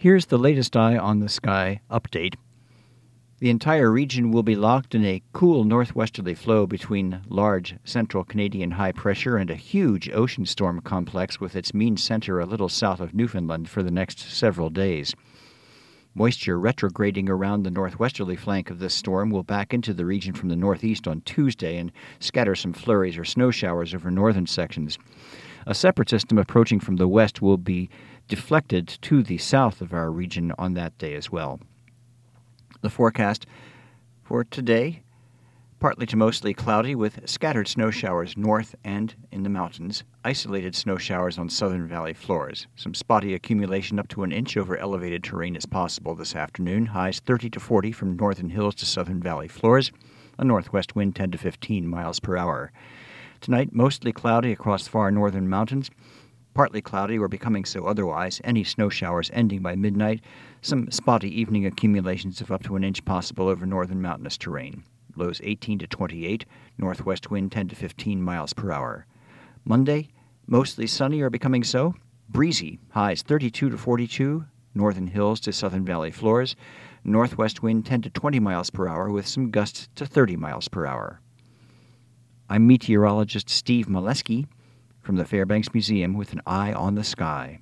Here's the latest Eye on the Sky update. The entire region will be locked in a cool northwesterly flow between large central Canadian high pressure and a huge ocean storm complex with its mean center a little south of Newfoundland for the next several days. Moisture retrograding around the northwesterly flank of this storm will back into the region from the northeast on Tuesday and scatter some flurries or snow showers over northern sections. A separate system approaching from the west will be deflected to the south of our region on that day as well. The forecast for today partly to mostly cloudy with scattered snow showers north and in the mountains, isolated snow showers on southern valley floors. Some spotty accumulation up to an inch over elevated terrain is possible this afternoon, highs 30 to 40 from northern hills to southern valley floors, a northwest wind 10 to 15 miles per hour. Tonight, mostly cloudy across far northern mountains. Partly cloudy or becoming so otherwise, any snow showers ending by midnight, some spotty evening accumulations of up to an inch possible over northern mountainous terrain. Lows 18 to 28, northwest wind 10 to 15 miles per hour. Monday, mostly sunny or becoming so, breezy, highs 32 to 42, northern hills to southern valley floors, northwest wind 10 to 20 miles per hour with some gusts to 30 miles per hour. I'm meteorologist Steve Maleski from the Fairbanks Museum with an eye on the sky.